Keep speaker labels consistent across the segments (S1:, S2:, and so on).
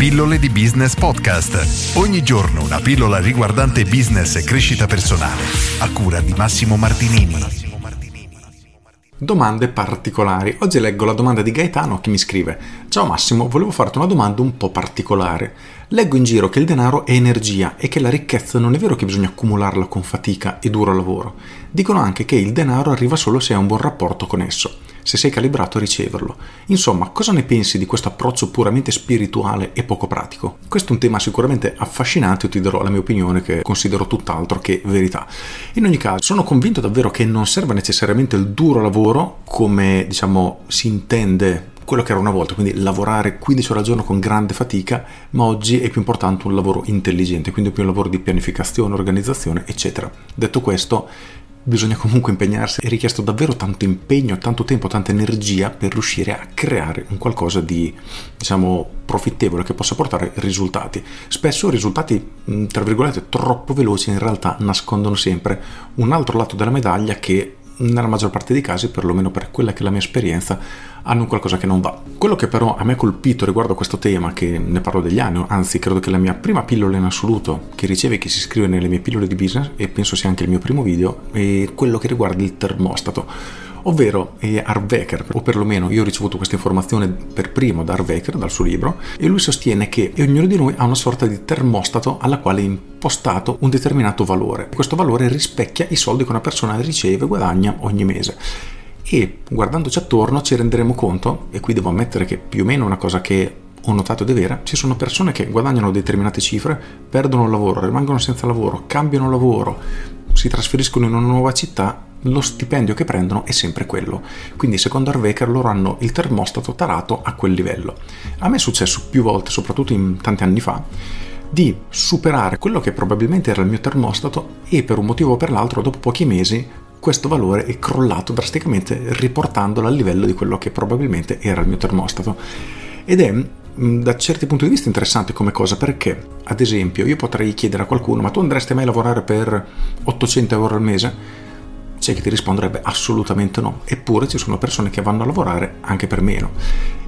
S1: Pillole di Business Podcast. Ogni giorno una pillola riguardante business e crescita personale. A cura di Massimo Martinini.
S2: Domande particolari. Oggi leggo la domanda di Gaetano che mi scrive: Ciao Massimo, volevo farti una domanda un po' particolare. Leggo in giro che il denaro è energia e che la ricchezza non è vero che bisogna accumularla con fatica e duro lavoro. Dicono anche che il denaro arriva solo se hai un buon rapporto con esso se sei calibrato a riceverlo. Insomma, cosa ne pensi di questo approccio puramente spirituale e poco pratico? Questo è un tema sicuramente affascinante, io ti darò la mia opinione che considero tutt'altro che verità. In ogni caso, sono convinto davvero che non serve necessariamente il duro lavoro come, diciamo, si intende quello che era una volta, quindi lavorare 15 ore al giorno con grande fatica, ma oggi è più importante un lavoro intelligente, quindi più un lavoro di pianificazione, organizzazione, eccetera. Detto questo, bisogna comunque impegnarsi, è richiesto davvero tanto impegno, tanto tempo, tanta energia per riuscire a creare un qualcosa di, diciamo, profittevole che possa portare risultati. Spesso risultati, tra virgolette, troppo veloci in realtà nascondono sempre un altro lato della medaglia che nella maggior parte dei casi, perlomeno per quella che è la mia esperienza, hanno qualcosa che non va. Quello che però a me ha colpito riguardo a questo tema, che ne parlo degli anni, anzi credo che la mia prima pillola in assoluto che riceve che si scrive nelle mie pillole di business, e penso sia anche il mio primo video, è quello che riguarda il termostato ovvero Harvecker, o perlomeno io ho ricevuto questa informazione per primo da Harvecker, dal suo libro, e lui sostiene che ognuno di noi ha una sorta di termostato alla quale è impostato un determinato valore. Questo valore rispecchia i soldi che una persona riceve e guadagna ogni mese e guardandoci attorno ci renderemo conto, e qui devo ammettere che più o meno è una cosa che ho notato ed è vera, ci sono persone che guadagnano determinate cifre, perdono il lavoro, rimangono senza lavoro, cambiano lavoro, si trasferiscono in una nuova città, lo stipendio che prendono è sempre quello. Quindi secondo Arveker loro hanno il termostato tarato a quel livello. A me è successo più volte, soprattutto in tanti anni fa, di superare quello che probabilmente era il mio termostato e per un motivo o per l'altro dopo pochi mesi questo valore è crollato drasticamente riportandolo al livello di quello che probabilmente era il mio termostato. Ed è da certi punti di vista interessante come cosa perché, ad esempio, io potrei chiedere a qualcuno ma tu andresti mai a lavorare per 800 euro al mese? C'è chi ti risponderebbe assolutamente no, eppure ci sono persone che vanno a lavorare anche per meno.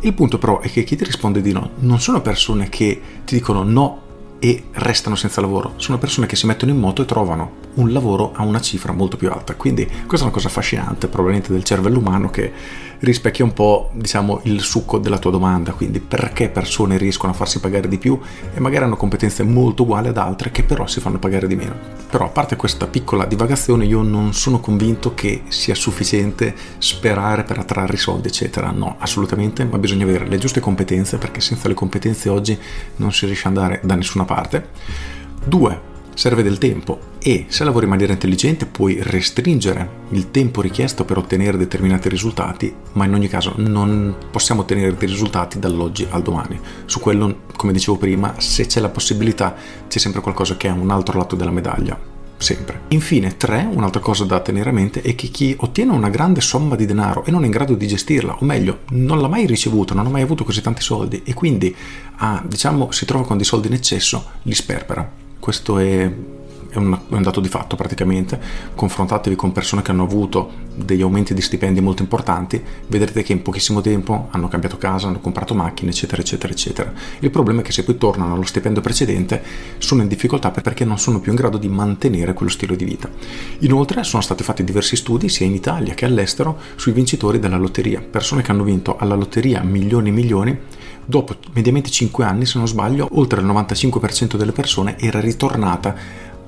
S2: Il punto però è che chi ti risponde di no non sono persone che ti dicono no e restano senza lavoro, sono persone che si mettono in moto e trovano un lavoro a una cifra molto più alta. Quindi questa è una cosa affascinante, probabilmente del cervello umano che rispecchia un po', diciamo, il succo della tua domanda, quindi perché persone riescono a farsi pagare di più e magari hanno competenze molto uguali ad altre che però si fanno pagare di meno. Però a parte questa piccola divagazione, io non sono convinto che sia sufficiente sperare per attrarre i soldi, eccetera. No, assolutamente, ma bisogna avere le giuste competenze perché senza le competenze oggi non si riesce ad andare da nessuna parte. Due, serve del tempo e se lavori in maniera intelligente puoi restringere il tempo richiesto per ottenere determinati risultati, ma in ogni caso non possiamo ottenere dei risultati dall'oggi al domani. Su quello, come dicevo prima, se c'è la possibilità c'è sempre qualcosa che è un altro lato della medaglia. Sempre. Infine, tre, un'altra cosa da tenere a mente è che chi ottiene una grande somma di denaro e non è in grado di gestirla, o meglio, non l'ha mai ricevuta, non ha mai avuto così tanti soldi e quindi ah, diciamo, si trova con dei soldi in eccesso, li sperpera questo è è un, è un dato di fatto praticamente, confrontatevi con persone che hanno avuto degli aumenti di stipendi molto importanti, vedrete che in pochissimo tempo hanno cambiato casa, hanno comprato macchine, eccetera, eccetera, eccetera. Il problema è che se poi tornano allo stipendio precedente sono in difficoltà perché non sono più in grado di mantenere quello stile di vita. Inoltre sono stati fatti diversi studi sia in Italia che all'estero sui vincitori della lotteria, persone che hanno vinto alla lotteria milioni e milioni dopo mediamente 5 anni, se non sbaglio, oltre il 95% delle persone era ritornata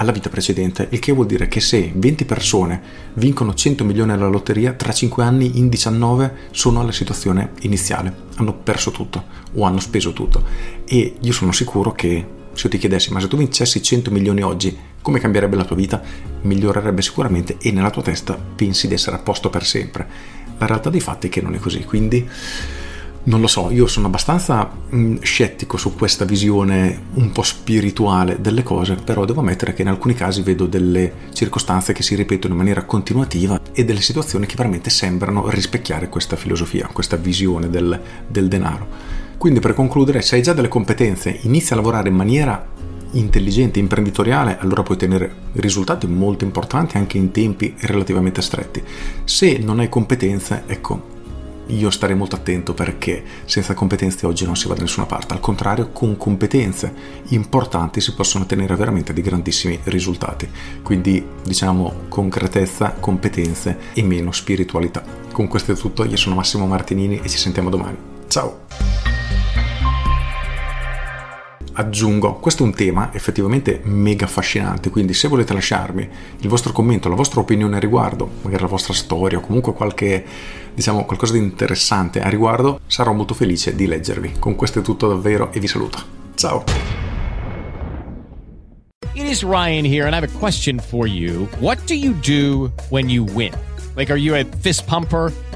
S2: alla vita precedente, il che vuol dire che se 20 persone vincono 100 milioni alla lotteria, tra 5 anni in 19 sono alla situazione iniziale, hanno perso tutto o hanno speso tutto. E io sono sicuro che se io ti chiedessi ma se tu vincessi 100 milioni oggi, come cambierebbe la tua vita? Migliorerebbe sicuramente e nella tua testa pensi di essere a posto per sempre. La realtà dei fatti è che non è così, quindi non lo so, io sono abbastanza mm, scettico su questa visione un po' spirituale delle cose, però devo ammettere che in alcuni casi vedo delle circostanze che si ripetono in maniera continuativa e delle situazioni che veramente sembrano rispecchiare questa filosofia, questa visione del, del denaro. Quindi per concludere, se hai già delle competenze, inizia a lavorare in maniera intelligente, imprenditoriale, allora puoi ottenere risultati molto importanti anche in tempi relativamente stretti. Se non hai competenze, ecco, io starei molto attento perché senza competenze oggi non si va da nessuna parte, al contrario con competenze importanti si possono ottenere veramente dei grandissimi risultati, quindi diciamo concretezza, competenze e meno spiritualità. Con questo è tutto, io sono Massimo Martinini e ci sentiamo domani. Ciao! Aggiungo, questo è un tema effettivamente mega affascinante, quindi se volete lasciarmi il vostro commento, la vostra opinione a riguardo, magari la vostra storia o comunque qualche, diciamo, qualcosa di interessante a riguardo, sarò molto felice di leggervi. Con questo è tutto davvero e vi saluto. Ciao!
S3: It is Ryan here and I have a question for you. What do you do when you win? Like are you a fist pumper?